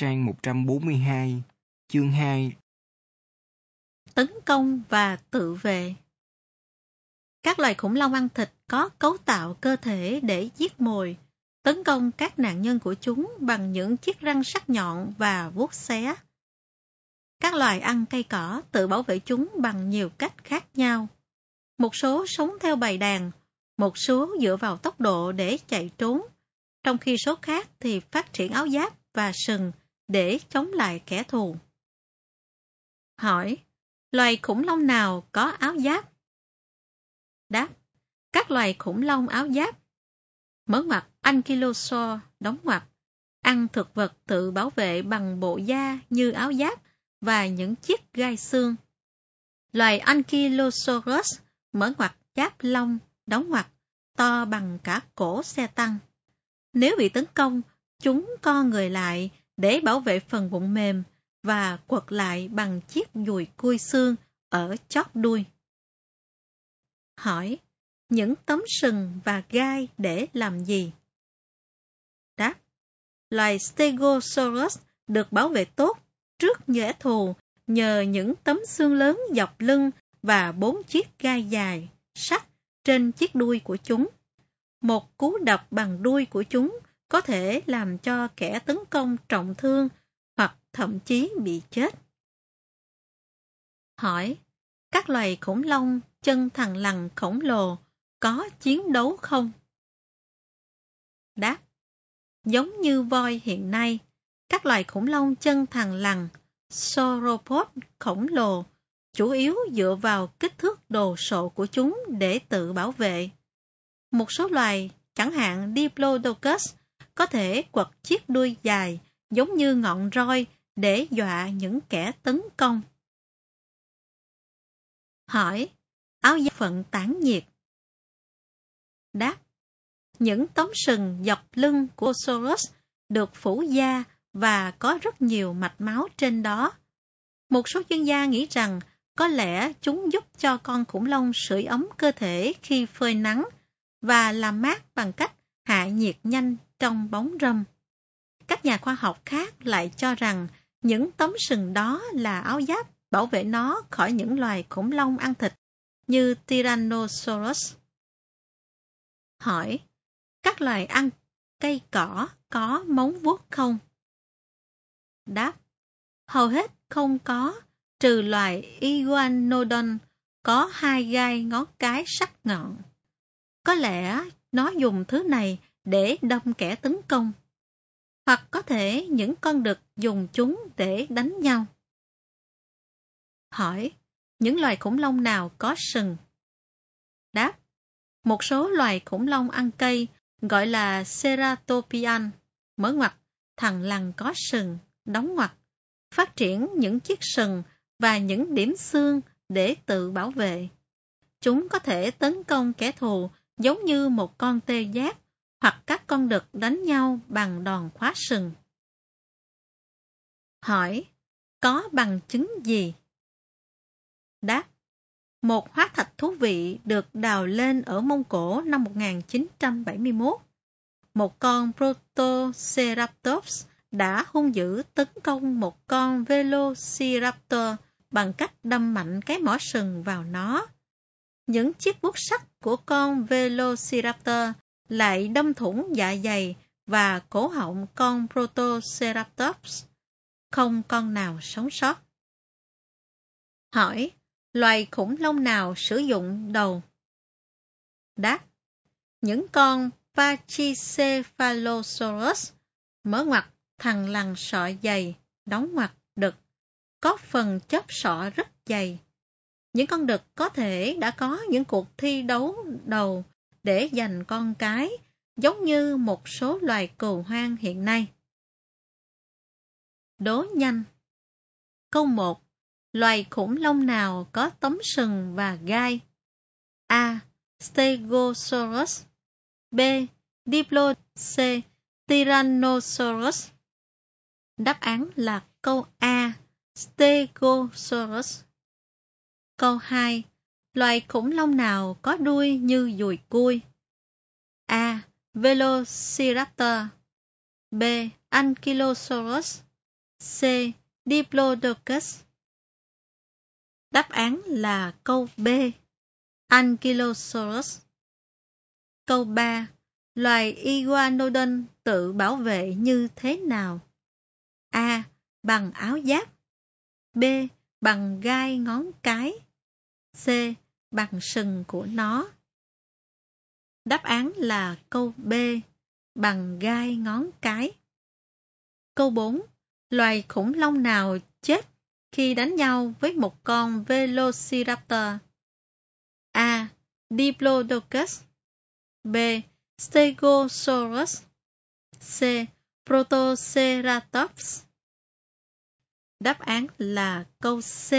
trang 142, chương 2. Tấn công và tự vệ Các loài khủng long ăn thịt có cấu tạo cơ thể để giết mồi, tấn công các nạn nhân của chúng bằng những chiếc răng sắc nhọn và vuốt xé. Các loài ăn cây cỏ tự bảo vệ chúng bằng nhiều cách khác nhau. Một số sống theo bầy đàn, một số dựa vào tốc độ để chạy trốn, trong khi số khác thì phát triển áo giáp và sừng để chống lại kẻ thù. Hỏi, loài khủng long nào có áo giáp? Đáp, các loài khủng long áo giáp. Mở ngoặt Ankylosaur đóng ngoặt, ăn thực vật tự bảo vệ bằng bộ da như áo giáp và những chiếc gai xương. Loài Ankylosaurus mở ngoặt giáp lông, đóng ngoặt, to bằng cả cổ xe tăng. Nếu bị tấn công, chúng co người lại để bảo vệ phần bụng mềm và quật lại bằng chiếc dùi cui xương ở chót đuôi. Hỏi, những tấm sừng và gai để làm gì? Đáp, loài Stegosaurus được bảo vệ tốt trước nhẻ thù nhờ những tấm xương lớn dọc lưng và bốn chiếc gai dài, sắc trên chiếc đuôi của chúng. Một cú đập bằng đuôi của chúng có thể làm cho kẻ tấn công trọng thương hoặc thậm chí bị chết. Hỏi, các loài khủng long chân thằng lằn khổng lồ có chiến đấu không? Đáp, giống như voi hiện nay, các loài khủng long chân thằng lằn, sauropod khổng lồ, chủ yếu dựa vào kích thước đồ sộ của chúng để tự bảo vệ. Một số loài, chẳng hạn Diplodocus, có thể quật chiếc đuôi dài giống như ngọn roi để dọa những kẻ tấn công. Hỏi, áo da phận tản nhiệt. Đáp, những tấm sừng dọc lưng của Soros được phủ da và có rất nhiều mạch máu trên đó. Một số chuyên gia nghĩ rằng có lẽ chúng giúp cho con khủng long sưởi ấm cơ thể khi phơi nắng và làm mát bằng cách hạ nhiệt nhanh trong bóng râm. Các nhà khoa học khác lại cho rằng những tấm sừng đó là áo giáp bảo vệ nó khỏi những loài khủng long ăn thịt như Tyrannosaurus. Hỏi, các loài ăn cây cỏ có móng vuốt không? Đáp, hầu hết không có, trừ loài Iguanodon có hai gai ngón cái sắc ngọn. Có lẽ nó dùng thứ này để đâm kẻ tấn công. Hoặc có thể những con đực dùng chúng để đánh nhau. Hỏi, những loài khủng long nào có sừng? Đáp, một số loài khủng long ăn cây gọi là Ceratopian, mở ngoặt, thằng lằn có sừng, đóng ngoặt, phát triển những chiếc sừng và những điểm xương để tự bảo vệ. Chúng có thể tấn công kẻ thù giống như một con tê giác hoặc các con đực đánh nhau bằng đòn khóa sừng. Hỏi, có bằng chứng gì? Đáp, một hóa thạch thú vị được đào lên ở Mông Cổ năm 1971. Một con Protoceratops đã hung dữ tấn công một con Velociraptor bằng cách đâm mạnh cái mỏ sừng vào nó. Những chiếc bút sắt của con Velociraptor lại đâm thủng dạ dày và cổ họng con Protoceratops. Không con nào sống sót. Hỏi, loài khủng long nào sử dụng đầu? Đáp, những con Pachycephalosaurus mở ngoặt thằng lằn sọ dày, đóng ngoặt đực, có phần chóp sọ rất dày. Những con đực có thể đã có những cuộc thi đấu đầu để giành con cái, giống như một số loài cừu hoang hiện nay. Đố nhanh Câu 1. Loài khủng long nào có tấm sừng và gai? A. Stegosaurus B. Diplodocus C. Tyrannosaurus Đáp án là câu A. Stegosaurus Câu 2. Loài khủng long nào có đuôi như dùi cui? A. Velociraptor B. Ankylosaurus C. Diplodocus Đáp án là câu B. Ankylosaurus Câu 3. Loài Iguanodon tự bảo vệ như thế nào? A. Bằng áo giáp B. Bằng gai ngón cái C. Bằng sừng của nó Đáp án là câu B. Bằng gai ngón cái Câu 4. Loài khủng long nào chết khi đánh nhau với một con Velociraptor? A. Diplodocus B. Stegosaurus C. Protoceratops Đáp án là câu C.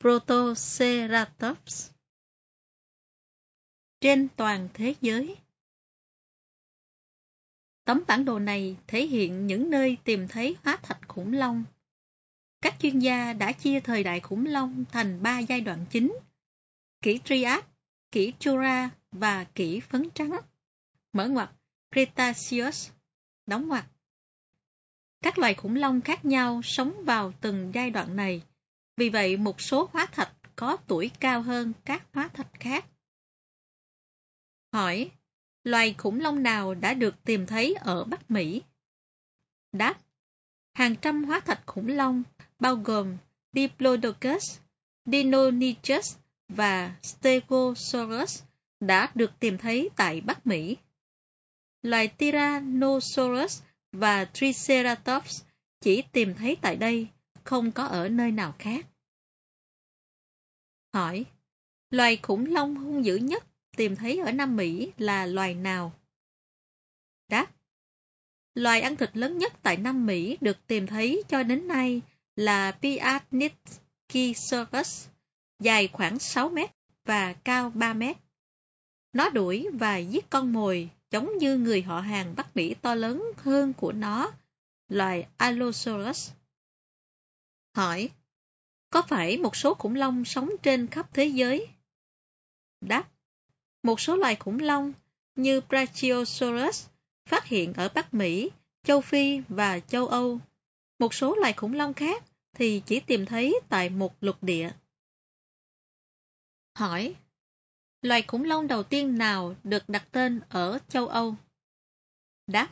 Protoceratops trên toàn thế giới Tấm bản đồ này thể hiện những nơi tìm thấy hóa thạch khủng long. Các chuyên gia đã chia thời đại khủng long thành ba giai đoạn chính. Kỷ Trias, kỷ Jura và kỷ phấn trắng. Mở ngoặt Cretaceous, đóng ngoặt. Các loài khủng long khác nhau sống vào từng giai đoạn này. Vì vậy, một số hóa thạch có tuổi cao hơn các hóa thạch khác. Hỏi, loài khủng long nào đã được tìm thấy ở Bắc Mỹ? Đáp, hàng trăm hóa thạch khủng long bao gồm Diplodocus, Deinonychus và Stegosaurus đã được tìm thấy tại Bắc Mỹ. Loài Tyrannosaurus và Triceratops chỉ tìm thấy tại đây, không có ở nơi nào khác. Hỏi, loài khủng long hung dữ nhất tìm thấy ở Nam Mỹ là loài nào? Đáp, loài ăn thịt lớn nhất tại Nam Mỹ được tìm thấy cho đến nay là Piatnitzkysaurus, dài khoảng 6 mét và cao 3 mét. Nó đuổi và giết con mồi giống như người họ hàng Bắc Mỹ to lớn hơn của nó, loài Allosaurus. Hỏi, có phải một số khủng long sống trên khắp thế giới? Đáp, một số loài khủng long như Brachiosaurus phát hiện ở Bắc Mỹ, châu Phi và châu Âu. Một số loài khủng long khác thì chỉ tìm thấy tại một lục địa. Hỏi, loài khủng long đầu tiên nào được đặt tên ở châu Âu? Đáp,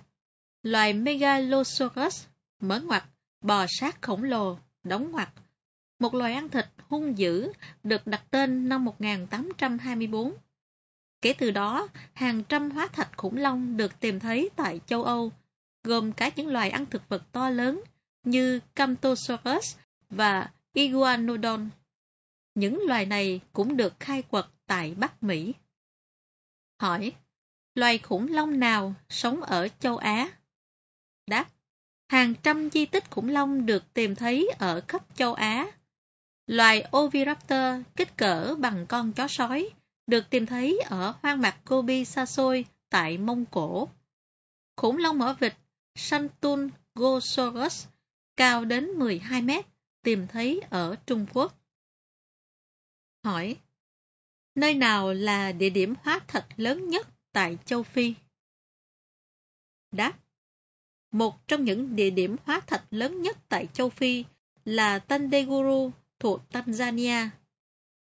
loài Megalosaurus, mở ngoặt, bò sát khổng lồ, đóng ngoặt. Một loài ăn thịt hung dữ được đặt tên năm 1824. Kể từ đó, hàng trăm hóa thạch khủng long được tìm thấy tại châu Âu, gồm cả những loài ăn thực vật to lớn như Camptosaurus và Iguanodon. Những loài này cũng được khai quật tại Bắc Mỹ. Hỏi, loài khủng long nào sống ở châu Á? Đáp, hàng trăm di tích khủng long được tìm thấy ở khắp châu Á. Loài Oviraptor kích cỡ bằng con chó sói được tìm thấy ở hoang mạc Gobi xa xôi tại Mông Cổ. Khủng long mỏ vịt Santun Gosaurus cao đến 12 mét tìm thấy ở Trung Quốc. Hỏi, nơi nào là địa điểm hóa thạch lớn nhất tại châu Phi? Đáp, một trong những địa điểm hóa thạch lớn nhất tại châu Phi là Tandeguru thuộc Tanzania.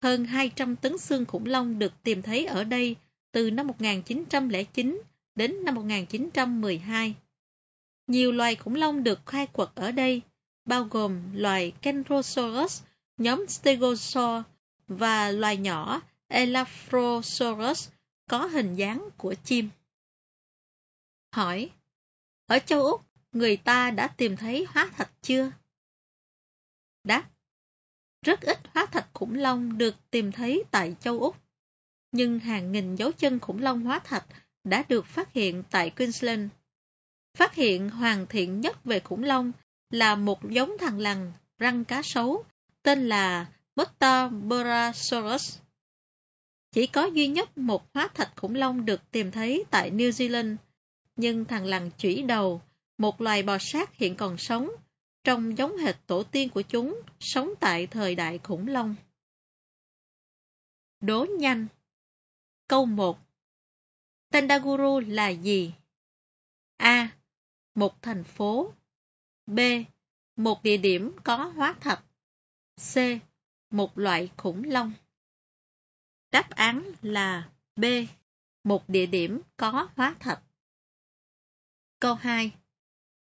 Hơn 200 tấn xương khủng long được tìm thấy ở đây từ năm 1909 đến năm 1912. Nhiều loài khủng long được khai quật ở đây, bao gồm loài Kentrosaurus, nhóm Stegosaur và loài nhỏ Elaphrosaurus có hình dáng của chim. Hỏi, ở châu Úc, người ta đã tìm thấy hóa thạch chưa? Đáp, rất ít hóa thạch khủng long được tìm thấy tại châu Úc, nhưng hàng nghìn dấu chân khủng long hóa thạch đã được phát hiện tại Queensland. Phát hiện hoàn thiện nhất về khủng long là một giống thằn lằn răng cá sấu tên là Metaborasaurus. Chỉ có duy nhất một hóa thạch khủng long được tìm thấy tại New Zealand, nhưng thằn lằn chủy đầu, một loài bò sát hiện còn sống, trông giống hệt tổ tiên của chúng, sống tại thời đại khủng long. Đố nhanh Câu 1 Tendaguru là gì? A. Một thành phố B. Một địa điểm có hóa thạch. C. Một loại khủng long. Đáp án là B. Một địa điểm có hóa thạch. Câu 2.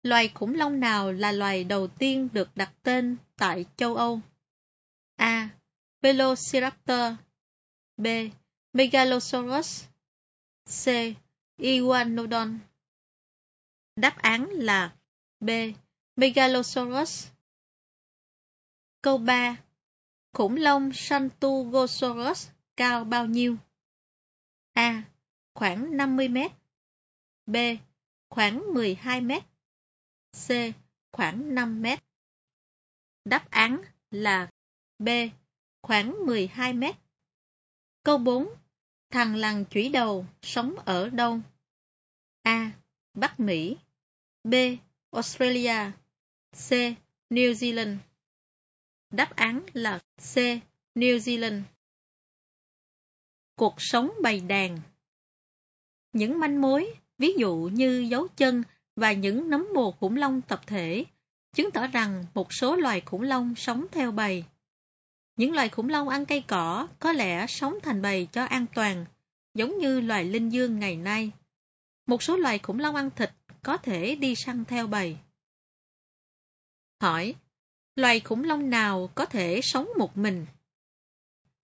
Loài khủng long nào là loài đầu tiên được đặt tên tại châu Âu? A. Velociraptor B. Megalosaurus C. Iguanodon Đáp án là B. Megalosaurus Câu 3. Khủng long Santugosaurus cao bao nhiêu? A. Khoảng 50 mét B. Khoảng 12 mét C. Khoảng 5 mét Đáp án là B. Khoảng 12 mét Câu 4. Thằng lằn chủy đầu sống ở đâu? A. Bắc Mỹ B. Australia C. New Zealand Đáp án là C. New Zealand Cuộc sống bầy đàn Những manh mối, ví dụ như dấu chân và những nấm mồ khủng long tập thể, chứng tỏ rằng một số loài khủng long sống theo bầy. Những loài khủng long ăn cây cỏ có lẽ sống thành bầy cho an toàn, giống như loài linh dương ngày nay. Một số loài khủng long ăn thịt có thể đi săn theo bầy. Hỏi, loài khủng long nào có thể sống một mình?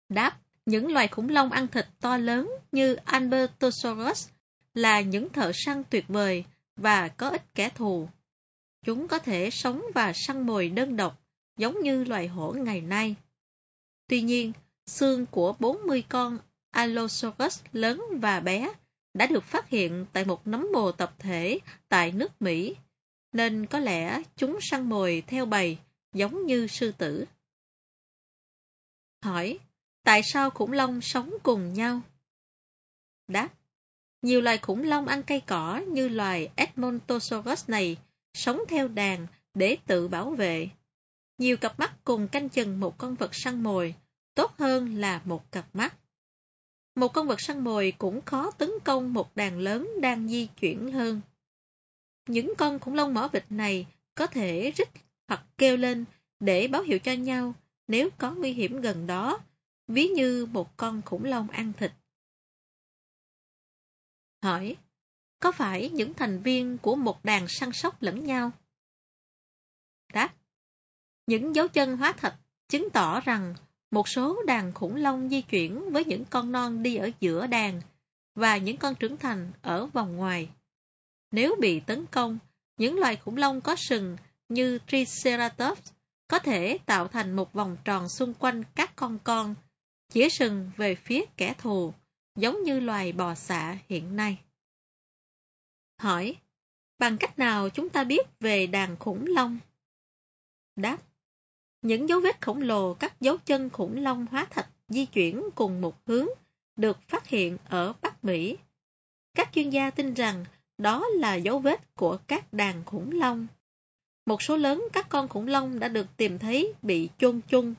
Đáp, những loài khủng long ăn thịt to lớn như Albertosaurus là những thợ săn tuyệt vời và có ít kẻ thù. Chúng có thể sống và săn mồi đơn độc, giống như loài hổ ngày nay. Tuy nhiên, xương của 40 con Allosaurus lớn và bé đã được phát hiện tại một nấm mồ tập thể tại nước Mỹ, nên có lẽ chúng săn mồi theo bầy giống như sư tử. Hỏi, tại sao khủng long sống cùng nhau? Đáp, nhiều loài khủng long ăn cây cỏ như loài Edmontosaurus này sống theo đàn để tự bảo vệ. Nhiều cặp mắt cùng canh chừng một con vật săn mồi, tốt hơn là một cặp mắt. Một con vật săn mồi cũng khó tấn công một đàn lớn đang di chuyển hơn. Những con khủng long mỏ vịt này có thể rít hoặc kêu lên để báo hiệu cho nhau nếu có nguy hiểm gần đó, ví như một con khủng long ăn thịt. Hỏi, có phải những thành viên của một đàn săn sóc lẫn nhau? Đáp, những dấu chân hóa thạch chứng tỏ rằng một số đàn khủng long di chuyển với những con non đi ở giữa đàn và những con trưởng thành ở vòng ngoài. Nếu bị tấn công, những loài khủng long có sừng như Triceratops có thể tạo thành một vòng tròn xung quanh các con con, chĩa sừng về phía kẻ thù, giống như loài bò xạ hiện nay. Hỏi, bằng cách nào chúng ta biết về đàn khủng long? Đáp, những dấu vết khổng lồ các dấu chân khủng long hóa thạch di chuyển cùng một hướng được phát hiện ở Bắc Mỹ. Các chuyên gia tin rằng đó là dấu vết của các đàn khủng long. Một số lớn các con khủng long đã được tìm thấy bị chôn chung.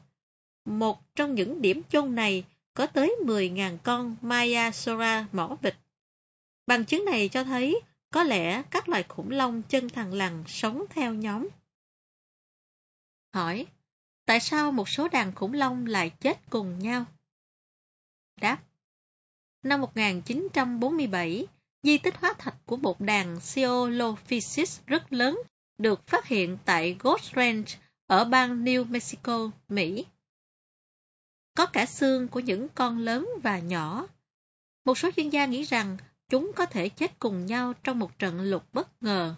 Một trong những điểm chôn này có tới 10.000 con Mayasora mỏ vịt. Bằng chứng này cho thấy có lẽ các loài khủng long chân thằng lằn sống theo nhóm. Hỏi, tại sao một số đàn khủng long lại chết cùng nhau? Đáp, năm 1947, di tích hóa thạch của một đàn Ceolophysis rất lớn được phát hiện tại Ghost Range ở bang New Mexico, Mỹ. Có cả xương của những con lớn và nhỏ. Một số chuyên gia nghĩ rằng chúng có thể chết cùng nhau trong một trận lục bất ngờ.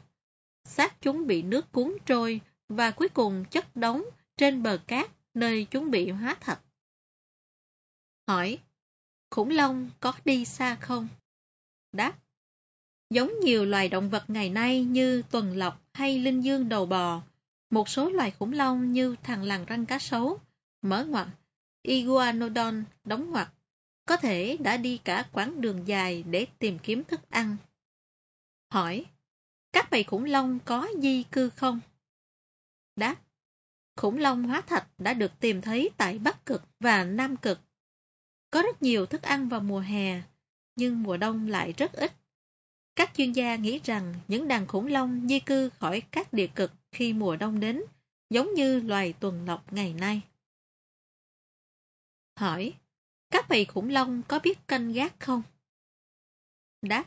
Xác chúng bị nước cuốn trôi và cuối cùng chất đóng trên bờ cát nơi chúng bị hóa thạch. Hỏi, khủng long có đi xa không? Đáp, giống nhiều loài động vật ngày nay như tuần lộc hay linh dương đầu bò, một số loài khủng long như thằn lằn răng cá sấu, mở ngoặt, iguanodon đóng ngoặt, có thể đã đi cả quãng đường dài để tìm kiếm thức ăn. Hỏi, các bầy khủng long có di cư không? Đáp, khủng long hóa thạch đã được tìm thấy tại Bắc Cực và Nam Cực. Có rất nhiều thức ăn vào mùa hè, nhưng mùa đông lại rất ít. Các chuyên gia nghĩ rằng những đàn khủng long di cư khỏi các địa cực khi mùa đông đến giống như loài tuần lộc ngày nay. Hỏi, các vị khủng long có biết canh gác không? Đáp,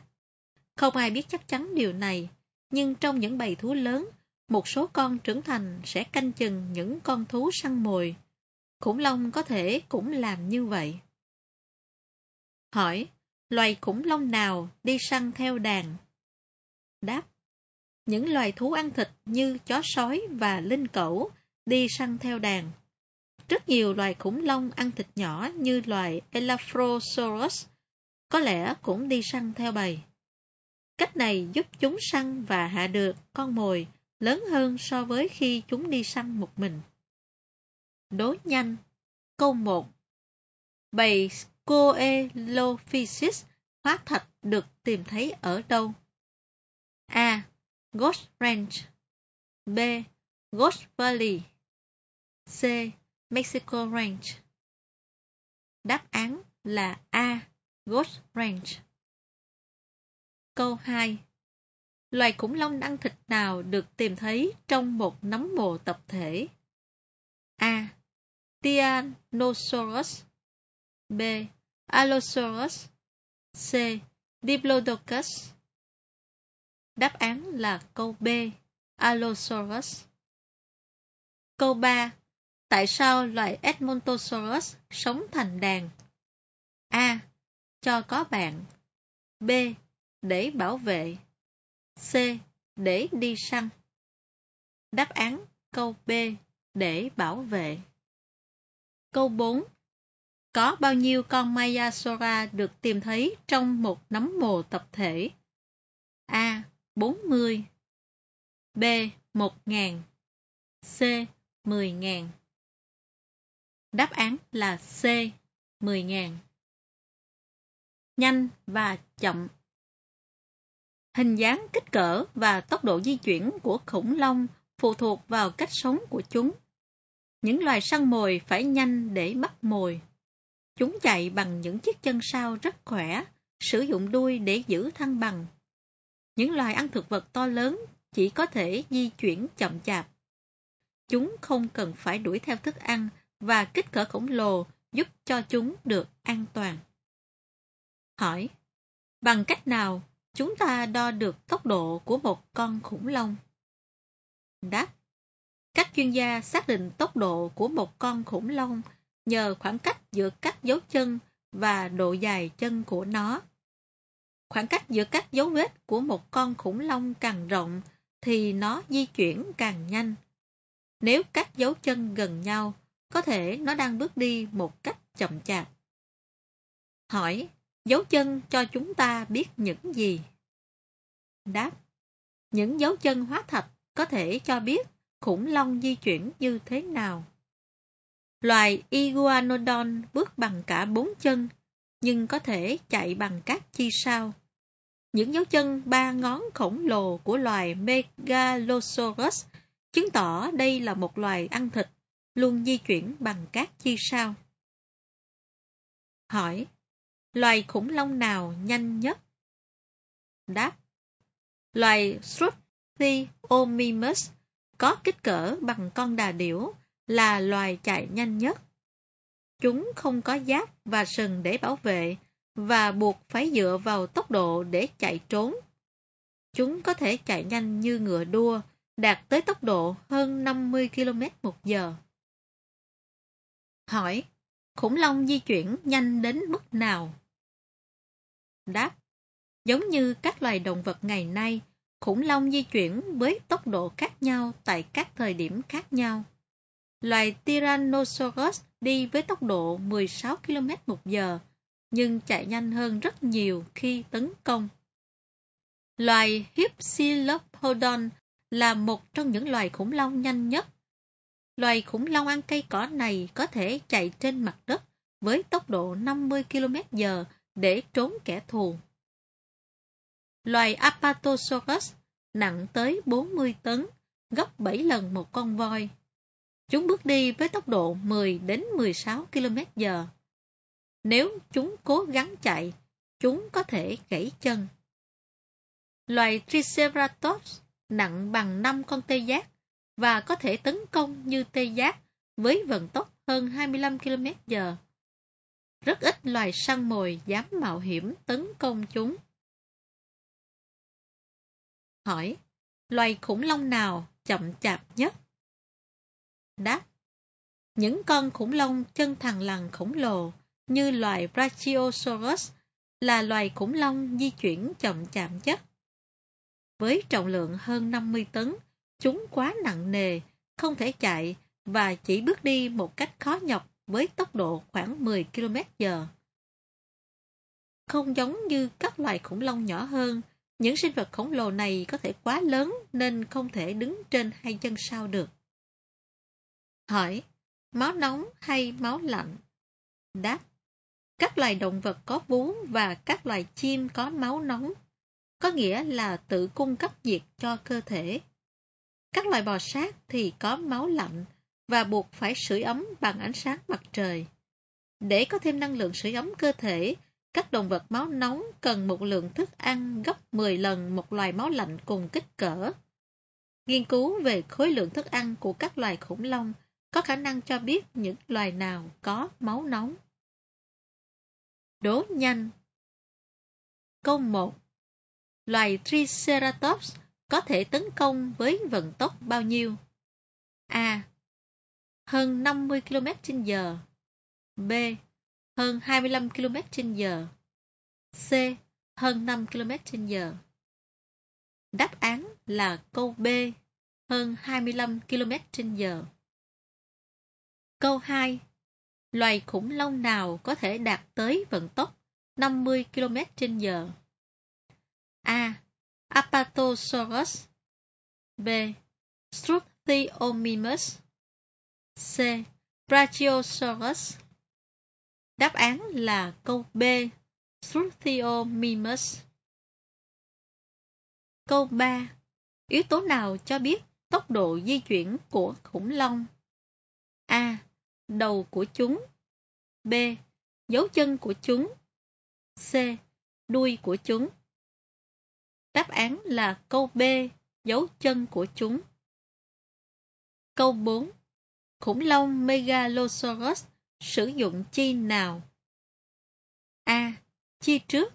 không ai biết chắc chắn điều này, nhưng trong những bầy thú lớn, một số con trưởng thành sẽ canh chừng những con thú săn mồi. Khủng long có thể cũng làm như vậy. Hỏi, loài khủng long nào đi săn theo đàn? Đáp, những loài thú ăn thịt như chó sói và linh cẩu đi săn theo đàn. Rất nhiều loài khủng long ăn thịt nhỏ như loài Elaphrosaurus có lẽ cũng đi săn theo bầy. Cách này giúp chúng săn và hạ được con mồi lớn hơn so với khi chúng đi săn một mình. Đố nhanh Câu 1 Bầy Coelophysis hóa thạch được tìm thấy ở đâu? A. Ghost Ranch B. Ghost Valley C. Mexico Ranch Đáp án là A. Ghost Ranch Câu 2 Loài khủng long ăn thịt nào được tìm thấy trong một nấm mồ tập thể? A. Tyrannosaurus B. Allosaurus C. Diplodocus Đáp án là câu B. Allosaurus Câu 3. Tại sao loài Edmontosaurus sống thành đàn? A. Cho có bạn B. Để bảo vệ C. Để đi săn Đáp án, câu B. Để bảo vệ Câu 4. Có bao nhiêu con Mayasora được tìm thấy trong một nấm mồ tập thể? A. 40 B. 1.000 C. 10.000 Đáp án là C. 10.000 Nhanh và chậm Hình dáng, kích cỡ và tốc độ di chuyển của khủng long phụ thuộc vào cách sống của chúng. Những loài săn mồi phải nhanh để bắt mồi. Chúng chạy bằng những chiếc chân sau rất khỏe, sử dụng đuôi để giữ thăng bằng. Những loài ăn thực vật to lớn chỉ có thể di chuyển chậm chạp. Chúng không cần phải đuổi theo thức ăn và kích cỡ khổng lồ giúp cho chúng được an toàn. Hỏi, bằng cách nào chúng ta đo được tốc độ của một con khủng long? Đáp, các chuyên gia xác định tốc độ của một con khủng long nhờ khoảng cách giữa các dấu chân và độ dài chân của nó. Khoảng cách giữa các dấu vết của một con khủng long càng rộng thì nó di chuyển càng nhanh. Nếu các dấu chân gần nhau, có thể nó đang bước đi một cách chậm chạp. Hỏi, dấu chân cho chúng ta biết những gì? Đáp, những dấu chân hóa thạch có thể cho biết khủng long di chuyển như thế nào. Loài Iguanodon bước bằng cả bốn chân, nhưng có thể chạy bằng các chi sao. Những dấu chân ba ngón khổng lồ của loài Megalosaurus chứng tỏ đây là một loài ăn thịt, luôn di chuyển bằng các chi sao. Hỏi, loài khủng long nào nhanh nhất? Đáp, loài Struthiomimus có kích cỡ bằng con đà điểu là loài chạy nhanh nhất. Chúng không có giáp và sừng để bảo vệ và buộc phải dựa vào tốc độ để chạy trốn. Chúng có thể chạy nhanh như ngựa đua, đạt tới tốc độ hơn 50 km một giờ. Hỏi, khủng long di chuyển nhanh đến mức nào? Đáp, giống như các loài động vật ngày nay, khủng long di chuyển với tốc độ khác nhau tại các thời điểm khác nhau. Loài Tyrannosaurus đi với tốc độ 16 km một giờ, nhưng chạy nhanh hơn rất nhiều khi tấn công. Loài Hypsilophodon là một trong những loài khủng long nhanh nhất. Loài khủng long ăn cây cỏ này có thể chạy trên mặt đất với tốc độ 50 km h để trốn kẻ thù. Loài Apatosaurus nặng tới 40 tấn, gấp 7 lần một con voi. Chúng bước đi với tốc độ 10 đến 16 km h Nếu chúng cố gắng chạy, chúng có thể gãy chân. Loài Triceratops nặng bằng 5 con tê giác, và có thể tấn công như tê giác với vận tốc hơn 25 km h Rất ít loài săn mồi dám mạo hiểm tấn công chúng. Hỏi, loài khủng long nào chậm chạp nhất? Đáp, những con khủng long chân thằn lằn khổng lồ như loài Brachiosaurus là loài khủng long di chuyển chậm chạp nhất. Với trọng lượng hơn 50 tấn, chúng quá nặng nề, không thể chạy và chỉ bước đi một cách khó nhọc với tốc độ khoảng 10 km h Không giống như các loài khủng long nhỏ hơn, những sinh vật khổng lồ này có thể quá lớn nên không thể đứng trên hai chân sau được. Hỏi, máu nóng hay máu lạnh? Đáp, các loài động vật có vú và các loài chim có máu nóng, có nghĩa là tự cung cấp nhiệt cho cơ thể. Các loài bò sát thì có máu lạnh và buộc phải sưởi ấm bằng ánh sáng mặt trời. Để có thêm năng lượng sưởi ấm cơ thể, các động vật máu nóng cần một lượng thức ăn gấp 10 lần một loài máu lạnh cùng kích cỡ. Nghiên cứu về khối lượng thức ăn của các loài khủng long có khả năng cho biết những loài nào có máu nóng. Đố nhanh Câu 1 Loài Triceratops có thể tấn công với vận tốc bao nhiêu? A. Hơn 50 km h B. Hơn 25 km h C. Hơn 5 km h Đáp án là câu B. Hơn 25 km h Câu 2. Loài khủng long nào có thể đạt tới vận tốc 50 km h A. Apatosaurus, B. Struthiomimus C. Brachiosaurus Đáp án là câu B. Struthiomimus Câu 3. Yếu tố nào cho biết tốc độ di chuyển của khủng long? A. Đầu của chúng B. Dấu chân của chúng C. Đuôi của chúng Đáp án là câu B, dấu chân của chúng. Câu 4. Khủng long Megalosaurus sử dụng chi nào? A. Chi trước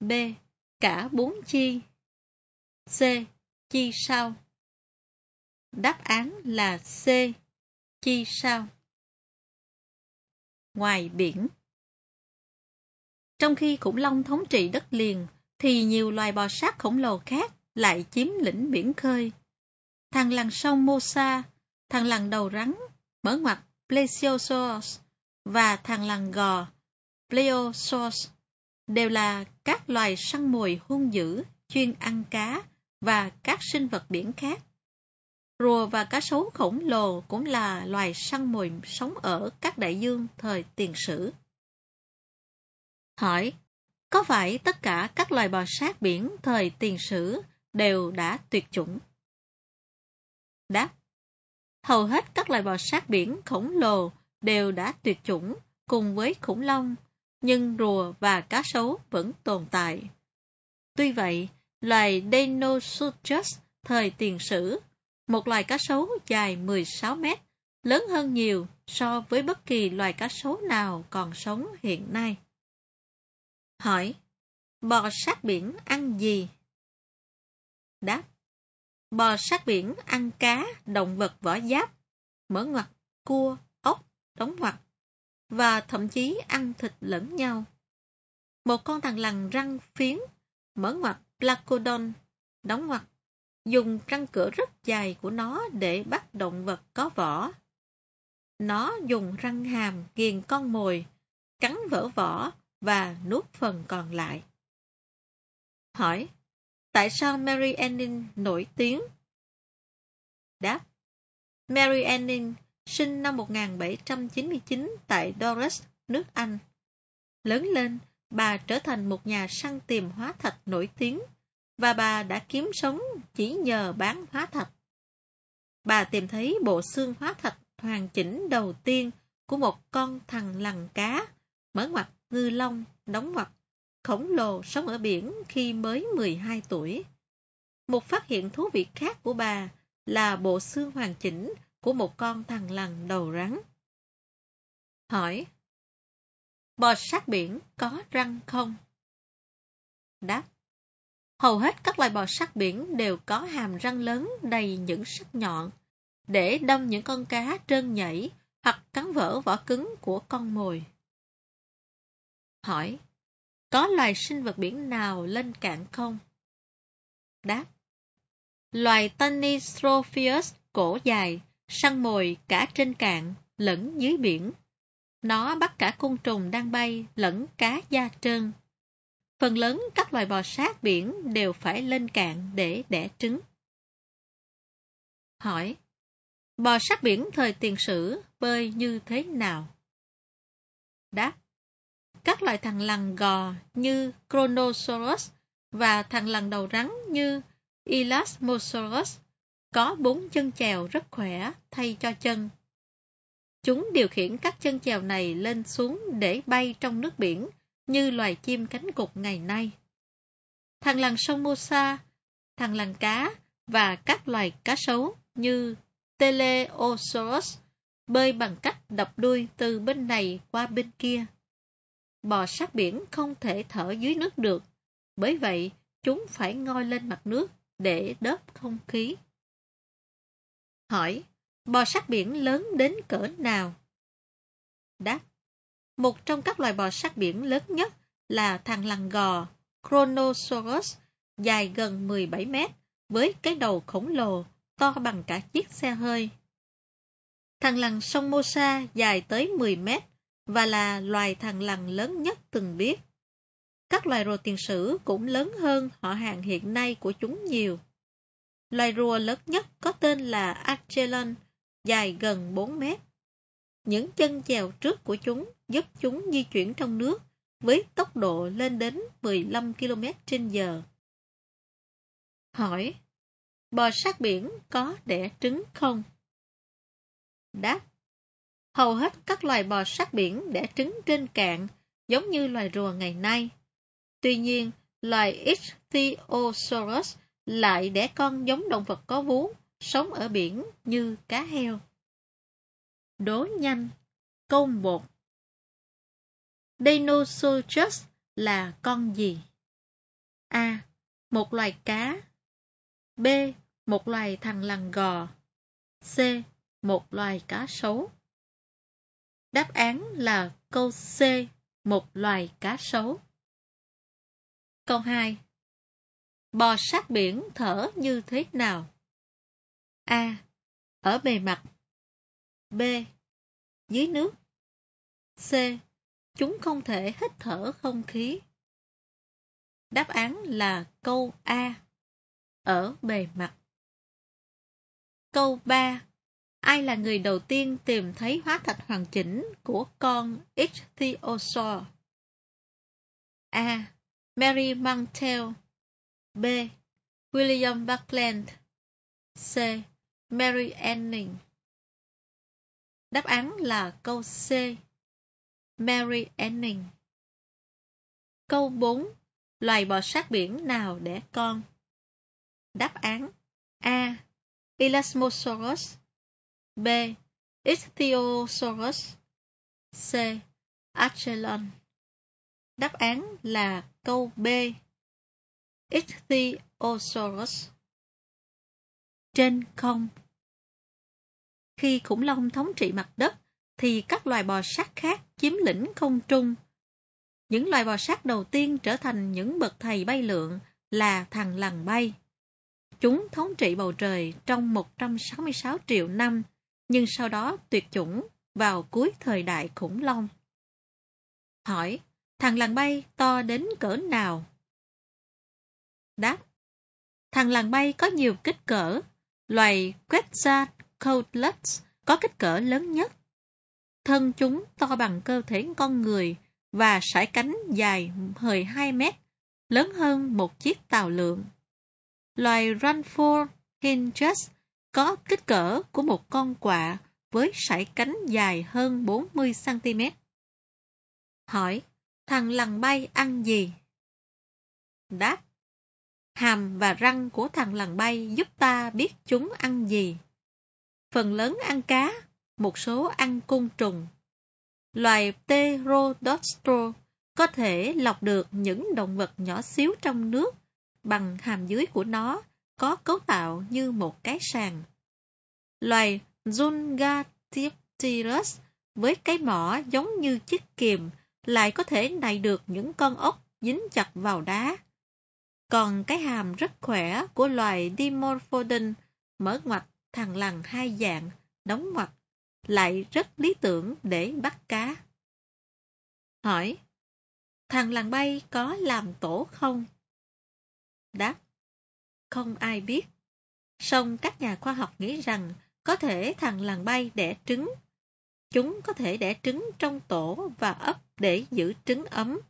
B. Cả bốn chi C. Chi sau Đáp án là C. Chi sau Ngoài biển Trong khi khủng long thống trị đất liền, thì nhiều loài bò sát khổng lồ khác lại chiếm lĩnh biển khơi. Thằng lằn sông Mosa, thằng lằn đầu rắn, mở ngoặt Plesiosaurus và thằng lằn gò Pleosaurus đều là các loài săn mồi hung dữ, chuyên ăn cá và các sinh vật biển khác. Rùa và cá sấu khổng lồ cũng là loài săn mồi sống ở các đại dương thời tiền sử. Hỏi, có phải tất cả các loài bò sát biển thời tiền sử đều đã tuyệt chủng? Đáp Hầu hết các loài bò sát biển khổng lồ đều đã tuyệt chủng cùng với khủng long, nhưng rùa và cá sấu vẫn tồn tại. Tuy vậy, loài Deinosuchus thời tiền sử, một loài cá sấu dài 16 mét, lớn hơn nhiều so với bất kỳ loài cá sấu nào còn sống hiện nay. Hỏi, bò sát biển ăn gì? Đáp, bò sát biển ăn cá, động vật vỏ giáp, mở ngoặt, cua, ốc, đóng ngoặt, và thậm chí ăn thịt lẫn nhau. Một con thằng lằn răng phiến, mở ngoặt placodon, đóng ngoặt, dùng răng cửa rất dài của nó để bắt động vật có vỏ. Nó dùng răng hàm nghiền con mồi, cắn vỡ vỏ và nuốt phần còn lại. Hỏi, tại sao Mary Anning nổi tiếng? Đáp, Mary Anning sinh năm 1799 tại Doris, nước Anh. Lớn lên, bà trở thành một nhà săn tìm hóa thạch nổi tiếng và bà đã kiếm sống chỉ nhờ bán hóa thạch. Bà tìm thấy bộ xương hóa thạch hoàn chỉnh đầu tiên của một con thằn lằn cá, mở ngoặt ngư long, đóng mặt khổng lồ sống ở biển khi mới 12 tuổi. Một phát hiện thú vị khác của bà là bộ xương hoàn chỉnh của một con thằn lằn đầu rắn. Hỏi Bò sát biển có răng không? Đáp Hầu hết các loài bò sát biển đều có hàm răng lớn đầy những sắc nhọn để đâm những con cá trơn nhảy hoặc cắn vỡ vỏ cứng của con mồi. Hỏi Có loài sinh vật biển nào lên cạn không? Đáp Loài Tanistropheus cổ dài, săn mồi cả trên cạn lẫn dưới biển. Nó bắt cả côn trùng đang bay lẫn cá da trơn. Phần lớn các loài bò sát biển đều phải lên cạn để đẻ trứng. Hỏi Bò sát biển thời tiền sử bơi như thế nào? Đáp các loài thằn lằn gò như Chronosaurus và thằn lằn đầu rắn như Elasmosaurus có bốn chân chèo rất khỏe thay cho chân. Chúng điều khiển các chân chèo này lên xuống để bay trong nước biển như loài chim cánh cụt ngày nay. Thằng lằn sông Mosa, thằng lằn cá và các loài cá sấu như Teleosaurus bơi bằng cách đập đuôi từ bên này qua bên kia. Bò sát biển không thể thở dưới nước được, bởi vậy chúng phải ngoi lên mặt nước để đớp không khí. Hỏi, bò sát biển lớn đến cỡ nào? Đáp, một trong các loài bò sát biển lớn nhất là thằng lằn gò Chronosaurus dài gần 17 mét với cái đầu khổng lồ to bằng cả chiếc xe hơi. Thằng lằn sông Mosa dài tới 10 mét và là loài thằn lằn lớn nhất từng biết. Các loài rùa tiền sử cũng lớn hơn họ hàng hiện nay của chúng nhiều. Loài rùa lớn nhất có tên là Archelon, dài gần 4 mét. Những chân chèo trước của chúng giúp chúng di chuyển trong nước với tốc độ lên đến 15 km trên giờ. Hỏi, bò sát biển có đẻ trứng không? Đáp, hầu hết các loài bò sát biển đẻ trứng trên cạn giống như loài rùa ngày nay. Tuy nhiên, loài Ichthyosaurus lại đẻ con giống động vật có vú, sống ở biển như cá heo. Đố nhanh, câu 1 Dinosaurus là con gì? A. Một loài cá B. Một loài thằn lằn gò C. Một loài cá sấu Đáp án là câu C. Một loài cá sấu Câu 2 Bò sát biển thở như thế nào? A. Ở bề mặt B. Dưới nước C. Chúng không thể hít thở không khí. Đáp án là câu A. Ở bề mặt. Câu 3. Ai là người đầu tiên tìm thấy hóa thạch hoàn chỉnh của con Ichthyosaur? A. Mary Mantell B. William Buckland C. Mary Anning Đáp án là câu C. Mary Anning Câu 4. Loài bò sát biển nào đẻ con? Đáp án A. Elasmosaurus B. Ichthyosaurus C. Achelon Đáp án là câu B. Ichthyosaurus Trên không Khi khủng long thống trị mặt đất, thì các loài bò sát khác chiếm lĩnh không trung. Những loài bò sát đầu tiên trở thành những bậc thầy bay lượn là thằng lằn bay. Chúng thống trị bầu trời trong 166 triệu năm, nhưng sau đó tuyệt chủng vào cuối thời đại khủng long. Hỏi, thằng làng bay to đến cỡ nào? Đáp, thằng làng bay có nhiều kích cỡ, loài Quetzalcoatlus có kích cỡ lớn nhất. Thân chúng to bằng cơ thể con người và sải cánh dài 12 mét, lớn hơn một chiếc tàu lượng. Loài Ranford Hinges có kích cỡ của một con quạ với sải cánh dài hơn 40cm. Hỏi, thằng lằn bay ăn gì? Đáp, hàm và răng của thằng lằn bay giúp ta biết chúng ăn gì. Phần lớn ăn cá, một số ăn côn trùng. Loài Pterodostro có thể lọc được những động vật nhỏ xíu trong nước bằng hàm dưới của nó có cấu tạo như một cái sàn. Loài Zungatipterus với cái mỏ giống như chiếc kìm lại có thể nạy được những con ốc dính chặt vào đá. Còn cái hàm rất khỏe của loài Dimorphodon mở ngoặt thằng lằn hai dạng, đóng ngoặt, lại rất lý tưởng để bắt cá. Hỏi, thằng lằn bay có làm tổ không? Đáp, không ai biết. Song các nhà khoa học nghĩ rằng có thể thằng lằn bay đẻ trứng. Chúng có thể đẻ trứng trong tổ và ấp để giữ trứng ấm.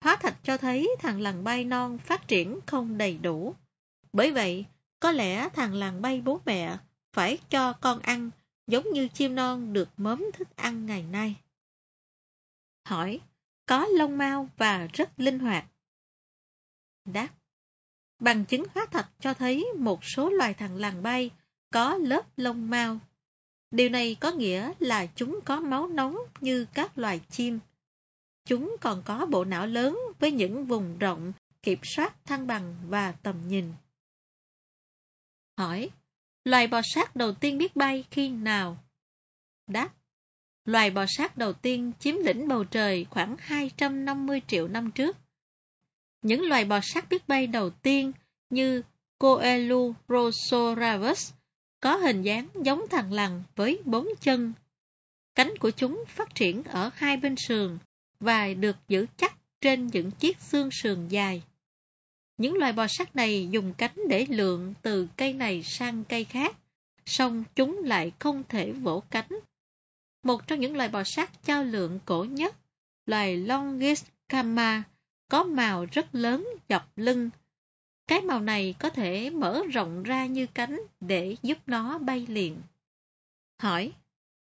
Hóa thạch cho thấy thằng lằn bay non phát triển không đầy đủ. Bởi vậy, có lẽ thằng lằn bay bố mẹ phải cho con ăn giống như chim non được mớm thức ăn ngày nay. Hỏi, có lông mau và rất linh hoạt. Đáp, bằng chứng hóa thạch cho thấy một số loài thằng lằn bay có lớp lông mau. Điều này có nghĩa là chúng có máu nóng như các loài chim. Chúng còn có bộ não lớn với những vùng rộng, kiểm soát thăng bằng và tầm nhìn. Hỏi, loài bò sát đầu tiên biết bay khi nào? Đáp, loài bò sát đầu tiên chiếm lĩnh bầu trời khoảng 250 triệu năm trước. Những loài bò sát biết bay đầu tiên như Coelurosaurus có hình dáng giống thằng lằn với bốn chân. Cánh của chúng phát triển ở hai bên sườn và được giữ chắc trên những chiếc xương sườn dài. Những loài bò sát này dùng cánh để lượn từ cây này sang cây khác, song chúng lại không thể vỗ cánh. Một trong những loài bò sát trao lượn cổ nhất, loài Longis Kama, có màu rất lớn dọc lưng. Cái màu này có thể mở rộng ra như cánh để giúp nó bay liền. Hỏi,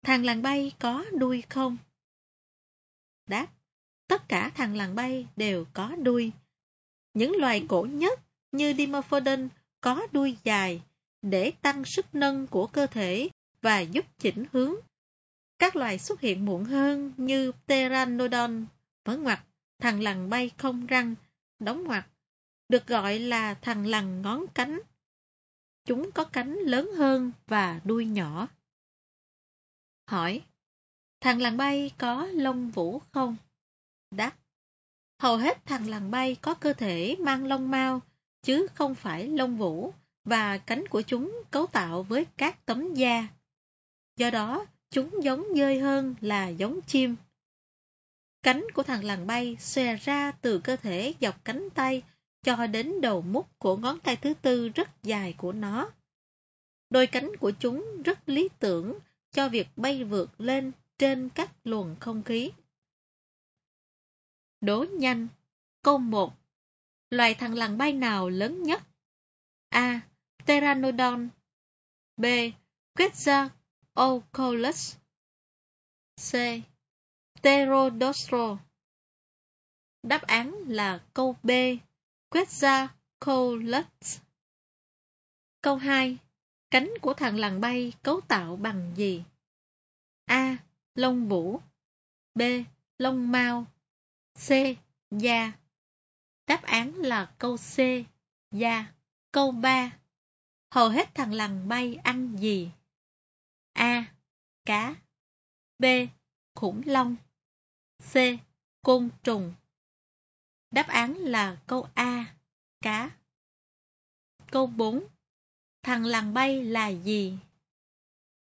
thằng làng bay có đuôi không? Đáp, tất cả thằng làng bay đều có đuôi. Những loài cổ nhất như Dimorphodon có đuôi dài để tăng sức nâng của cơ thể và giúp chỉnh hướng. Các loài xuất hiện muộn hơn như Pteranodon, mở ngoặt, thằng lằn bay không răng, đóng ngoặt, được gọi là thằng lằn ngón cánh. Chúng có cánh lớn hơn và đuôi nhỏ. Hỏi, thằng lằn bay có lông vũ không? Đáp, Hầu hết thằng lằn bay có cơ thể mang lông mao, chứ không phải lông vũ, và cánh của chúng cấu tạo với các tấm da. Do đó, chúng giống dơi hơn là giống chim. Cánh của thằng làng bay xòe ra từ cơ thể dọc cánh tay cho đến đầu mút của ngón tay thứ tư rất dài của nó. Đôi cánh của chúng rất lý tưởng cho việc bay vượt lên trên các luồng không khí. Đố nhanh. Câu 1. Loài thằng lằn bay nào lớn nhất? A. Pteranodon B. Quetzalcoatlus C. Pterodactyl Đáp án là câu B. Quetzalcoatlus Câu 2. Cánh của thằng lằn bay cấu tạo bằng gì? A. Lông vũ B. Lông mao C. Da Đáp án là câu C. Da Câu 3 Hầu hết thằng lằn bay ăn gì? A. Cá B. Khủng long C. Côn trùng Đáp án là câu A. Cá Câu 4 Thằng làng bay là gì?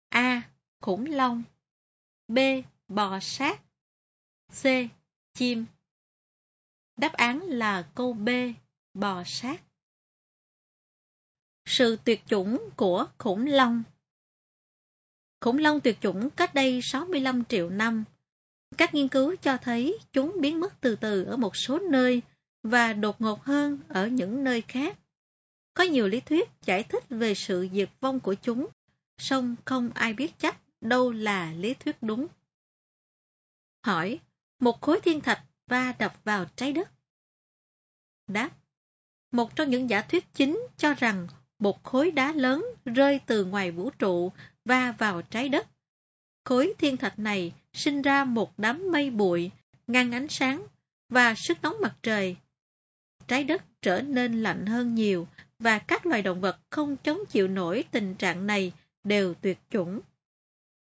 A. Khủng long B. Bò sát C chim. Đáp án là câu B, bò sát. Sự tuyệt chủng của khủng long Khủng long tuyệt chủng cách đây 65 triệu năm. Các nghiên cứu cho thấy chúng biến mất từ từ ở một số nơi và đột ngột hơn ở những nơi khác. Có nhiều lý thuyết giải thích về sự diệt vong của chúng, song không ai biết chắc đâu là lý thuyết đúng. Hỏi, một khối thiên thạch va đập vào trái đất. Đáp, Một trong những giả thuyết chính cho rằng một khối đá lớn rơi từ ngoài vũ trụ va vào trái đất. Khối thiên thạch này sinh ra một đám mây bụi, ngăn ánh sáng và sức nóng mặt trời. Trái đất trở nên lạnh hơn nhiều và các loài động vật không chống chịu nổi tình trạng này đều tuyệt chủng.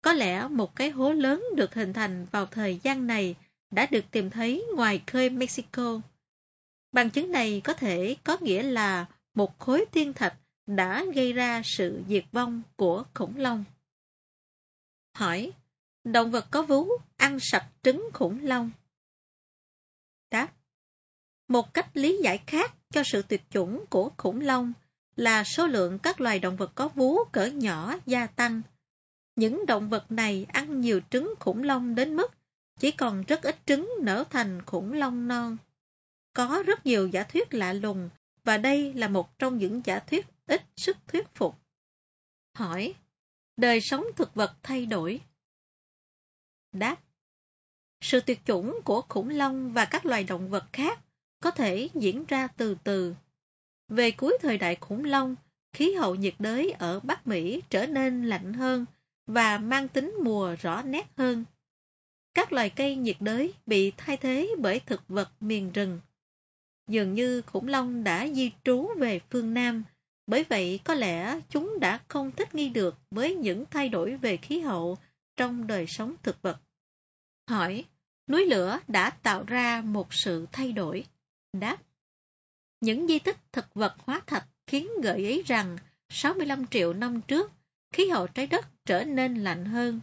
Có lẽ một cái hố lớn được hình thành vào thời gian này đã được tìm thấy ngoài khơi Mexico. Bằng chứng này có thể có nghĩa là một khối thiên thạch đã gây ra sự diệt vong của khủng long. Hỏi, động vật có vú ăn sạch trứng khủng long? Đáp, một cách lý giải khác cho sự tuyệt chủng của khủng long là số lượng các loài động vật có vú cỡ nhỏ gia tăng. Những động vật này ăn nhiều trứng khủng long đến mức chỉ còn rất ít trứng nở thành khủng long non. Có rất nhiều giả thuyết lạ lùng và đây là một trong những giả thuyết ít sức thuyết phục. Hỏi, đời sống thực vật thay đổi? Đáp, sự tuyệt chủng của khủng long và các loài động vật khác có thể diễn ra từ từ. Về cuối thời đại khủng long, khí hậu nhiệt đới ở Bắc Mỹ trở nên lạnh hơn và mang tính mùa rõ nét hơn. Các loài cây nhiệt đới bị thay thế bởi thực vật miền rừng. Dường như khủng long đã di trú về phương Nam, bởi vậy có lẽ chúng đã không thích nghi được với những thay đổi về khí hậu trong đời sống thực vật. Hỏi, núi lửa đã tạo ra một sự thay đổi. Đáp, những di tích thực vật hóa thạch khiến gợi ý rằng 65 triệu năm trước, khí hậu trái đất trở nên lạnh hơn.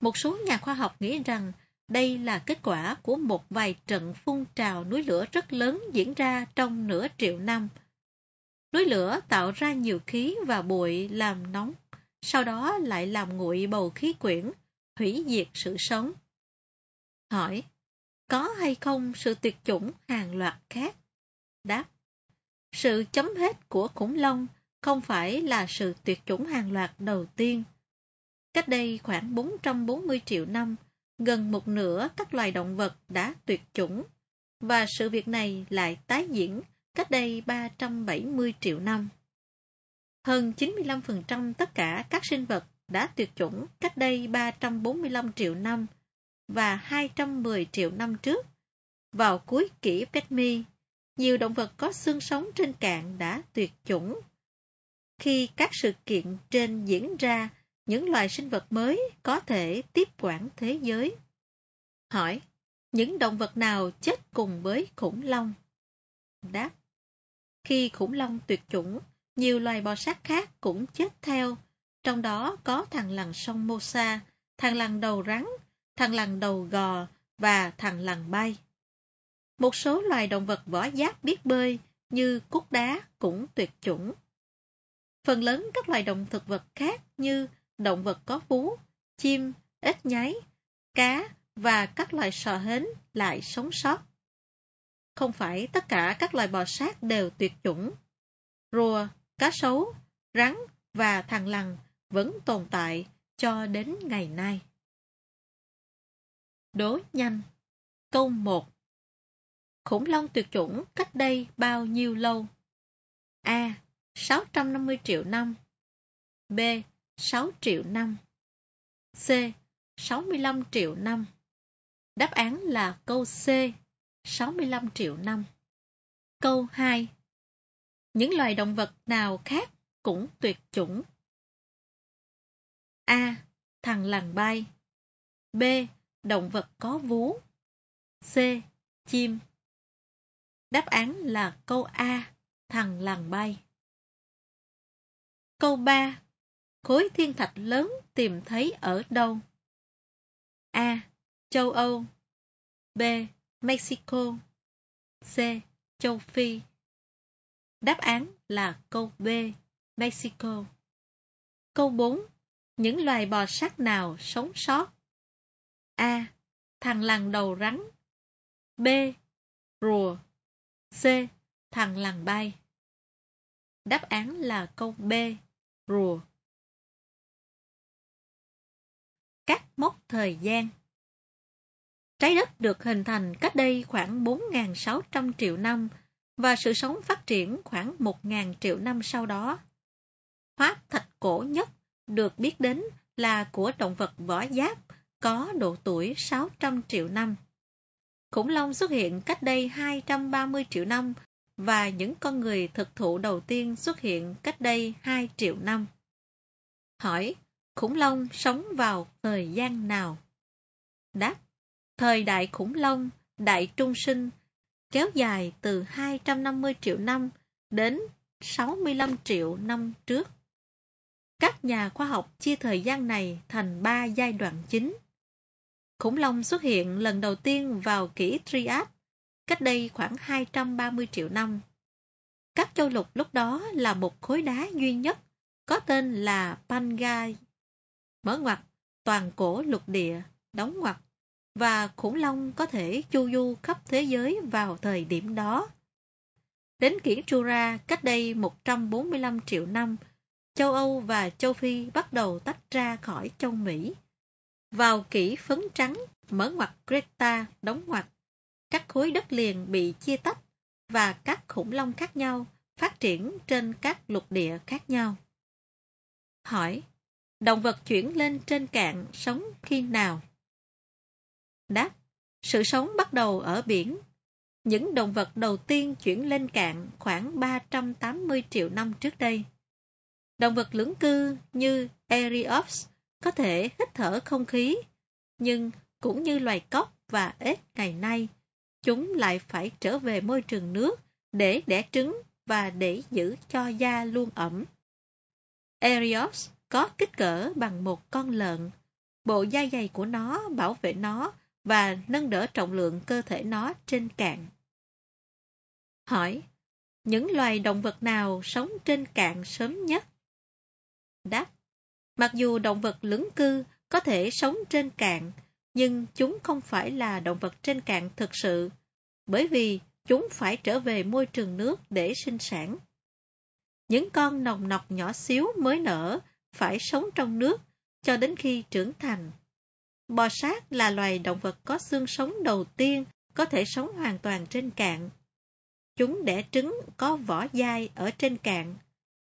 Một số nhà khoa học nghĩ rằng đây là kết quả của một vài trận phun trào núi lửa rất lớn diễn ra trong nửa triệu năm. Núi lửa tạo ra nhiều khí và bụi làm nóng, sau đó lại làm nguội bầu khí quyển, hủy diệt sự sống. Hỏi, có hay không sự tuyệt chủng hàng loạt khác? Đáp, sự chấm hết của khủng long không phải là sự tuyệt chủng hàng loạt đầu tiên. Cách đây khoảng 440 triệu năm, gần một nửa các loài động vật đã tuyệt chủng, và sự việc này lại tái diễn cách đây 370 triệu năm. Hơn 95% tất cả các sinh vật đã tuyệt chủng cách đây 345 triệu năm và 210 triệu năm trước. Vào cuối kỷ Petmi, nhiều động vật có xương sống trên cạn đã tuyệt chủng. Khi các sự kiện trên diễn ra, những loài sinh vật mới có thể tiếp quản thế giới. Hỏi, những động vật nào chết cùng với khủng long? Đáp, khi khủng long tuyệt chủng, nhiều loài bò sát khác cũng chết theo, trong đó có thằng lằn sông Mosa, thằng lằn đầu rắn, thằng lằn đầu gò và thằng lằn bay. Một số loài động vật vỏ giáp biết bơi như cút đá cũng tuyệt chủng. Phần lớn các loài động thực vật khác như động vật có vú, chim, ếch nhái, cá và các loài sò hến lại sống sót. Không phải tất cả các loài bò sát đều tuyệt chủng. Rùa, cá sấu, rắn và thằn lằn vẫn tồn tại cho đến ngày nay. Đố nhanh Câu 1 Khủng long tuyệt chủng cách đây bao nhiêu lâu? A. 650 triệu năm B. 6 triệu năm C. 65 triệu năm Đáp án là câu C. 65 triệu năm Câu 2 Những loài động vật nào khác cũng tuyệt chủng? A. Thằng lằn bay B. Động vật có vú C. Chim Đáp án là câu A, thằng lằn bay. Câu 3. Khối thiên thạch lớn tìm thấy ở đâu? A. Châu Âu B. Mexico, C. Châu Phi Đáp án là câu B. Mexico Câu 4. Những loài bò sát nào sống sót? A. Thằng lằn đầu rắn B. Rùa C. Thằng lằn bay Đáp án là câu B. Rùa Các mốc thời gian Trái đất được hình thành cách đây khoảng 4.600 triệu năm và sự sống phát triển khoảng 1.000 triệu năm sau đó. Hoáp thạch cổ nhất được biết đến là của động vật vỏ giáp có độ tuổi 600 triệu năm. Khủng long xuất hiện cách đây 230 triệu năm và những con người thực thụ đầu tiên xuất hiện cách đây 2 triệu năm. Hỏi, khủng long sống vào thời gian nào? Đáp, thời đại khủng long, đại trung sinh, kéo dài từ 250 triệu năm đến 65 triệu năm trước. Các nhà khoa học chia thời gian này thành ba giai đoạn chính. Khủng long xuất hiện lần đầu tiên vào kỷ Trias, cách đây khoảng 230 triệu năm. Các châu lục lúc đó là một khối đá duy nhất, có tên là Pangai, mở ngoặt, toàn cổ lục địa, đóng ngoặt, và khủng long có thể chu du khắp thế giới vào thời điểm đó. Đến kiển Chura cách đây 145 triệu năm, châu Âu và châu Phi bắt đầu tách ra khỏi châu Mỹ. Vào kỷ phấn trắng, mở ngoặt Greta, đóng ngoặt, các khối đất liền bị chia tách và các khủng long khác nhau phát triển trên các lục địa khác nhau. Hỏi, động vật chuyển lên trên cạn sống khi nào? Đáp, sự sống bắt đầu ở biển. Những động vật đầu tiên chuyển lên cạn khoảng 380 triệu năm trước đây. Động vật lưỡng cư như Eriops có thể hít thở không khí, nhưng cũng như loài cóc và ếch ngày nay, chúng lại phải trở về môi trường nước để đẻ trứng và để giữ cho da luôn ẩm. Eriops có kích cỡ bằng một con lợn. Bộ da dày của nó bảo vệ nó và nâng đỡ trọng lượng cơ thể nó trên cạn. Hỏi, những loài động vật nào sống trên cạn sớm nhất? Đáp, mặc dù động vật lưỡng cư có thể sống trên cạn, nhưng chúng không phải là động vật trên cạn thực sự, bởi vì chúng phải trở về môi trường nước để sinh sản. Những con nòng nọc nhỏ xíu mới nở phải sống trong nước cho đến khi trưởng thành. Bò sát là loài động vật có xương sống đầu tiên có thể sống hoàn toàn trên cạn. Chúng đẻ trứng có vỏ dai ở trên cạn.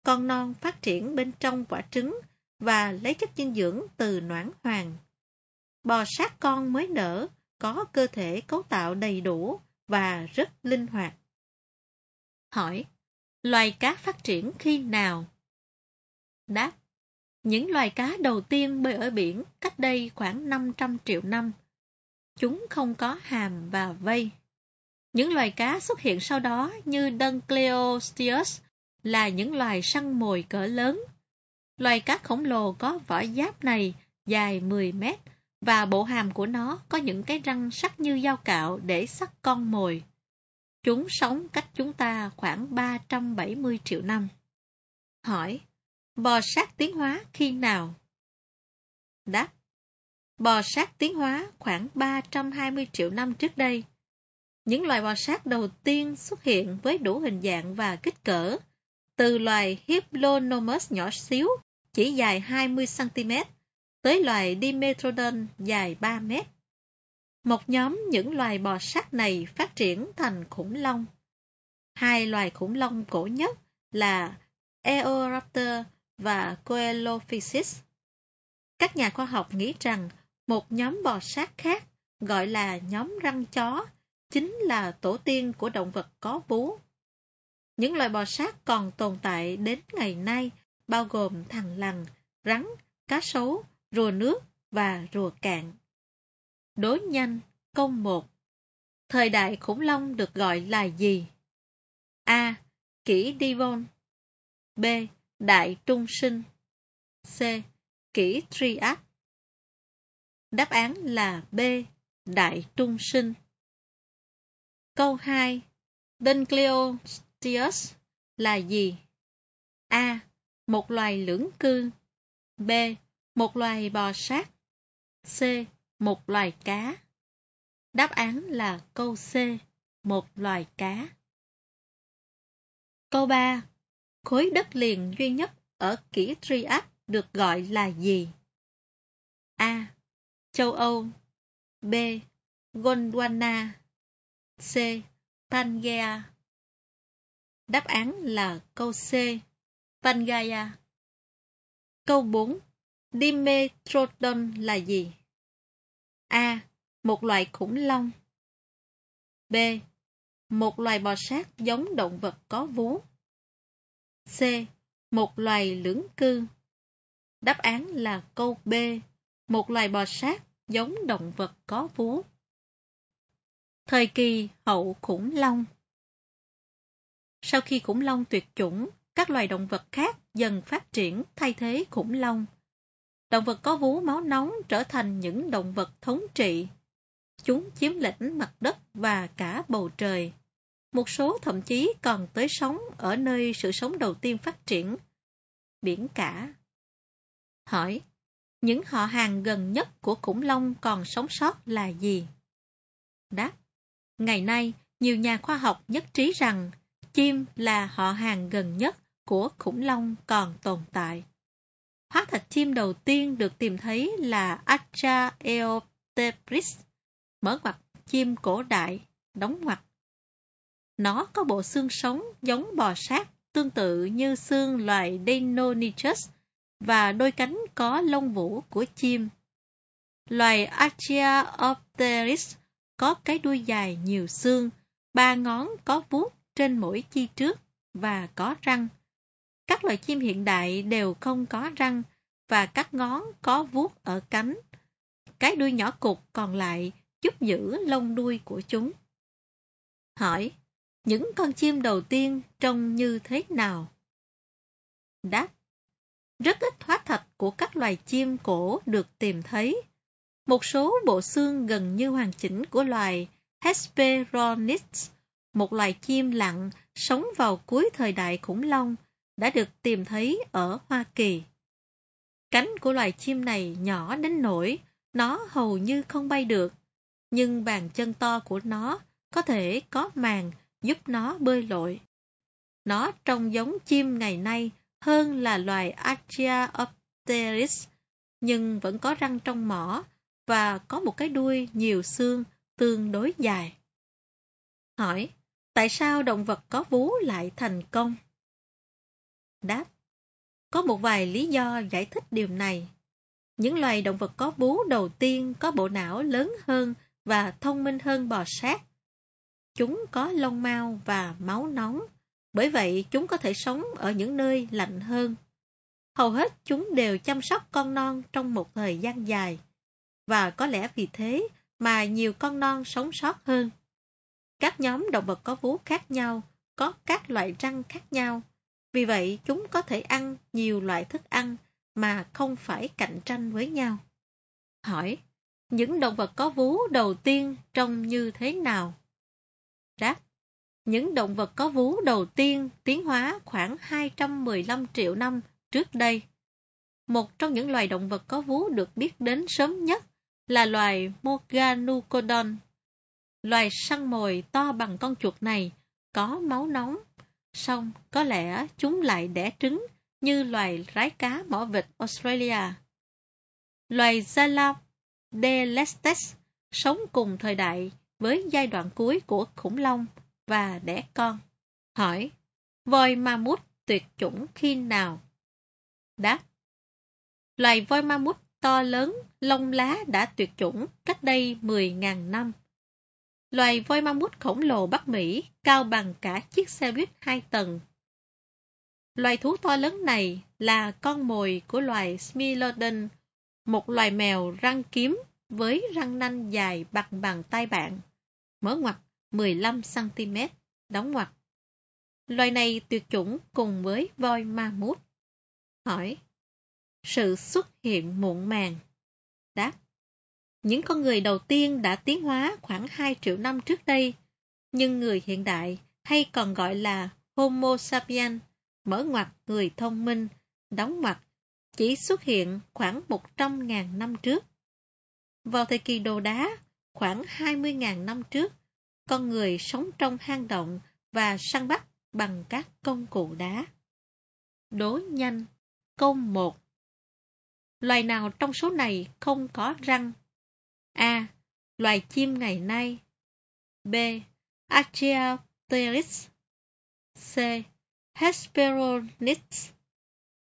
Con non phát triển bên trong quả trứng và lấy chất dinh dưỡng từ noãn hoàng. Bò sát con mới nở có cơ thể cấu tạo đầy đủ và rất linh hoạt. Hỏi, loài cá phát triển khi nào? Đáp, những loài cá đầu tiên bơi ở biển cách đây khoảng 500 triệu năm. Chúng không có hàm và vây. Những loài cá xuất hiện sau đó như Dunkleosteus là những loài săn mồi cỡ lớn. Loài cá khổng lồ có vỏ giáp này dài 10 mét và bộ hàm của nó có những cái răng sắc như dao cạo để sắc con mồi. Chúng sống cách chúng ta khoảng 370 triệu năm. Hỏi, bò sát tiến hóa khi nào? Đáp, bò sát tiến hóa khoảng 320 triệu năm trước đây. Những loài bò sát đầu tiên xuất hiện với đủ hình dạng và kích cỡ, từ loài Hyplonomus nhỏ xíu, chỉ dài 20cm, tới loài Dimetrodon dài 3 mét. Một nhóm những loài bò sát này phát triển thành khủng long. Hai loài khủng long cổ nhất là Eoraptor và Coelophysis. Các nhà khoa học nghĩ rằng một nhóm bò sát khác gọi là nhóm răng chó chính là tổ tiên của động vật có vú. Những loài bò sát còn tồn tại đến ngày nay bao gồm thằn lằn, rắn, cá sấu, rùa nước và rùa cạn. Đối nhanh, công 1 Thời đại khủng long được gọi là gì? A. Kỷ Devon B. Đại Trung Sinh C. Kỷ Triad Đáp án là B. Đại Trung Sinh Câu 2 Dunkleosteus là gì? A. Một loài lưỡng cư B. Một loài bò sát C. Một loài cá Đáp án là câu C. Một loài cá Câu 3 Khối đất liền duy nhất ở kỷ Trias được gọi là gì? A. Châu Âu B. Gondwana C. Pangea Đáp án là câu C. Pangea. Câu 4. Dimetrodon là gì? A. Một loài khủng long. B. Một loài bò sát giống động vật có vú. C. Một loài lưỡng cư. Đáp án là câu B. Một loài bò sát giống động vật có vú. Thời kỳ hậu khủng long Sau khi khủng long tuyệt chủng, các loài động vật khác dần phát triển thay thế khủng long. Động vật có vú máu nóng trở thành những động vật thống trị. Chúng chiếm lĩnh mặt đất và cả bầu trời. Một số thậm chí còn tới sống ở nơi sự sống đầu tiên phát triển. Biển cả. Hỏi, những họ hàng gần nhất của khủng long còn sống sót là gì? Đáp, ngày nay nhiều nhà khoa học nhất trí rằng chim là họ hàng gần nhất của khủng long còn tồn tại. Hóa thạch chim đầu tiên được tìm thấy là Achaeopteryx, mở ngoặt chim cổ đại, đóng ngoặt. Nó có bộ xương sống giống bò sát, tương tự như xương loài Deinonychus và đôi cánh có lông vũ của chim. Loài Archaeopteryx có cái đuôi dài nhiều xương, ba ngón có vuốt trên mỗi chi trước và có răng. Các loài chim hiện đại đều không có răng và các ngón có vuốt ở cánh. Cái đuôi nhỏ cục còn lại giúp giữ lông đuôi của chúng. Hỏi, những con chim đầu tiên trông như thế nào? Đáp, rất ít hóa thạch của các loài chim cổ được tìm thấy. Một số bộ xương gần như hoàn chỉnh của loài Hesperonyx, một loài chim lặng sống vào cuối thời đại khủng long, đã được tìm thấy ở Hoa Kỳ. Cánh của loài chim này nhỏ đến nỗi nó hầu như không bay được, nhưng bàn chân to của nó có thể có màng giúp nó bơi lội. Nó trông giống chim ngày nay hơn là loài Archaeopteryx, nhưng vẫn có răng trong mỏ và có một cái đuôi nhiều xương tương đối dài. Hỏi, tại sao động vật có vú lại thành công? Đáp, có một vài lý do giải thích điều này. Những loài động vật có vú đầu tiên có bộ não lớn hơn và thông minh hơn bò sát. Chúng có lông mao và máu nóng, bởi vậy chúng có thể sống ở những nơi lạnh hơn. Hầu hết chúng đều chăm sóc con non trong một thời gian dài, và có lẽ vì thế mà nhiều con non sống sót hơn. Các nhóm động vật có vú khác nhau, có các loại răng khác nhau, vì vậy chúng có thể ăn nhiều loại thức ăn mà không phải cạnh tranh với nhau. Hỏi, những động vật có vú đầu tiên trông như thế nào? Rác. những động vật có vú đầu tiên tiến hóa khoảng 215 triệu năm trước đây. Một trong những loài động vật có vú được biết đến sớm nhất là loài Morganucodon. Loài săn mồi to bằng con chuột này có máu nóng, song có lẽ chúng lại đẻ trứng như loài rái cá mỏ vịt Australia. Loài Zaladelestes sống cùng thời đại với giai đoạn cuối của khủng long và đẻ con. Hỏi, voi ma mút tuyệt chủng khi nào? Đáp, loài voi ma mút to lớn, lông lá đã tuyệt chủng cách đây 10.000 năm. Loài voi ma mút khổng lồ Bắc Mỹ cao bằng cả chiếc xe buýt hai tầng. Loài thú to lớn này là con mồi của loài Smilodon, một loài mèo răng kiếm với răng nanh dài bằng bàn tay bạn, mở ngoặt 15cm, đóng ngoặt. Loài này tuyệt chủng cùng với voi ma mút. Hỏi. Sự xuất hiện muộn màng. Đáp. Những con người đầu tiên đã tiến hóa khoảng 2 triệu năm trước đây, nhưng người hiện đại, hay còn gọi là Homo sapiens, mở ngoặt người thông minh, đóng ngoặt, chỉ xuất hiện khoảng 100.000 năm trước. Vào thời kỳ đồ đá, khoảng 20.000 năm trước, con người sống trong hang động và săn bắt bằng các công cụ đá. Đố nhanh Câu 1 Loài nào trong số này không có răng? A. Loài chim ngày nay B. Archaeopteryx C. Hesperonyx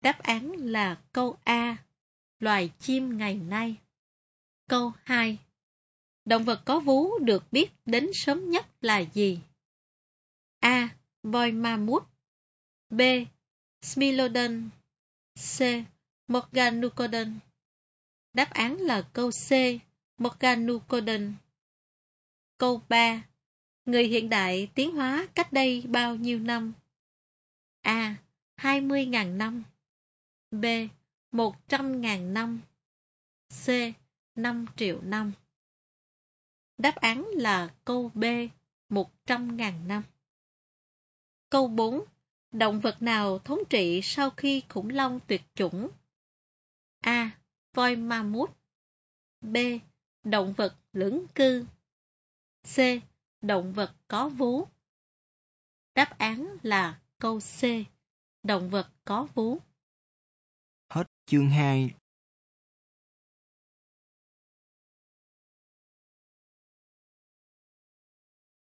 Đáp án là câu A. Loài chim ngày nay. Câu 2. Động vật có vú được biết đến sớm nhất là gì? A. Voi ma mút B. Smilodon C. Morganucodon. Đáp án là câu C. Morganucodon. Câu 3. Người hiện đại tiến hóa cách đây bao nhiêu năm? A. 20.000 năm B. 100.000 năm C. 5 triệu năm Đáp án là câu B. 100.000 năm Câu 4. Động vật nào thống trị sau khi khủng long tuyệt chủng? A. Voi ma mút B. Động vật lưỡng cư C. Động vật có vú Đáp án là câu C. Động vật có vú Hết chương 2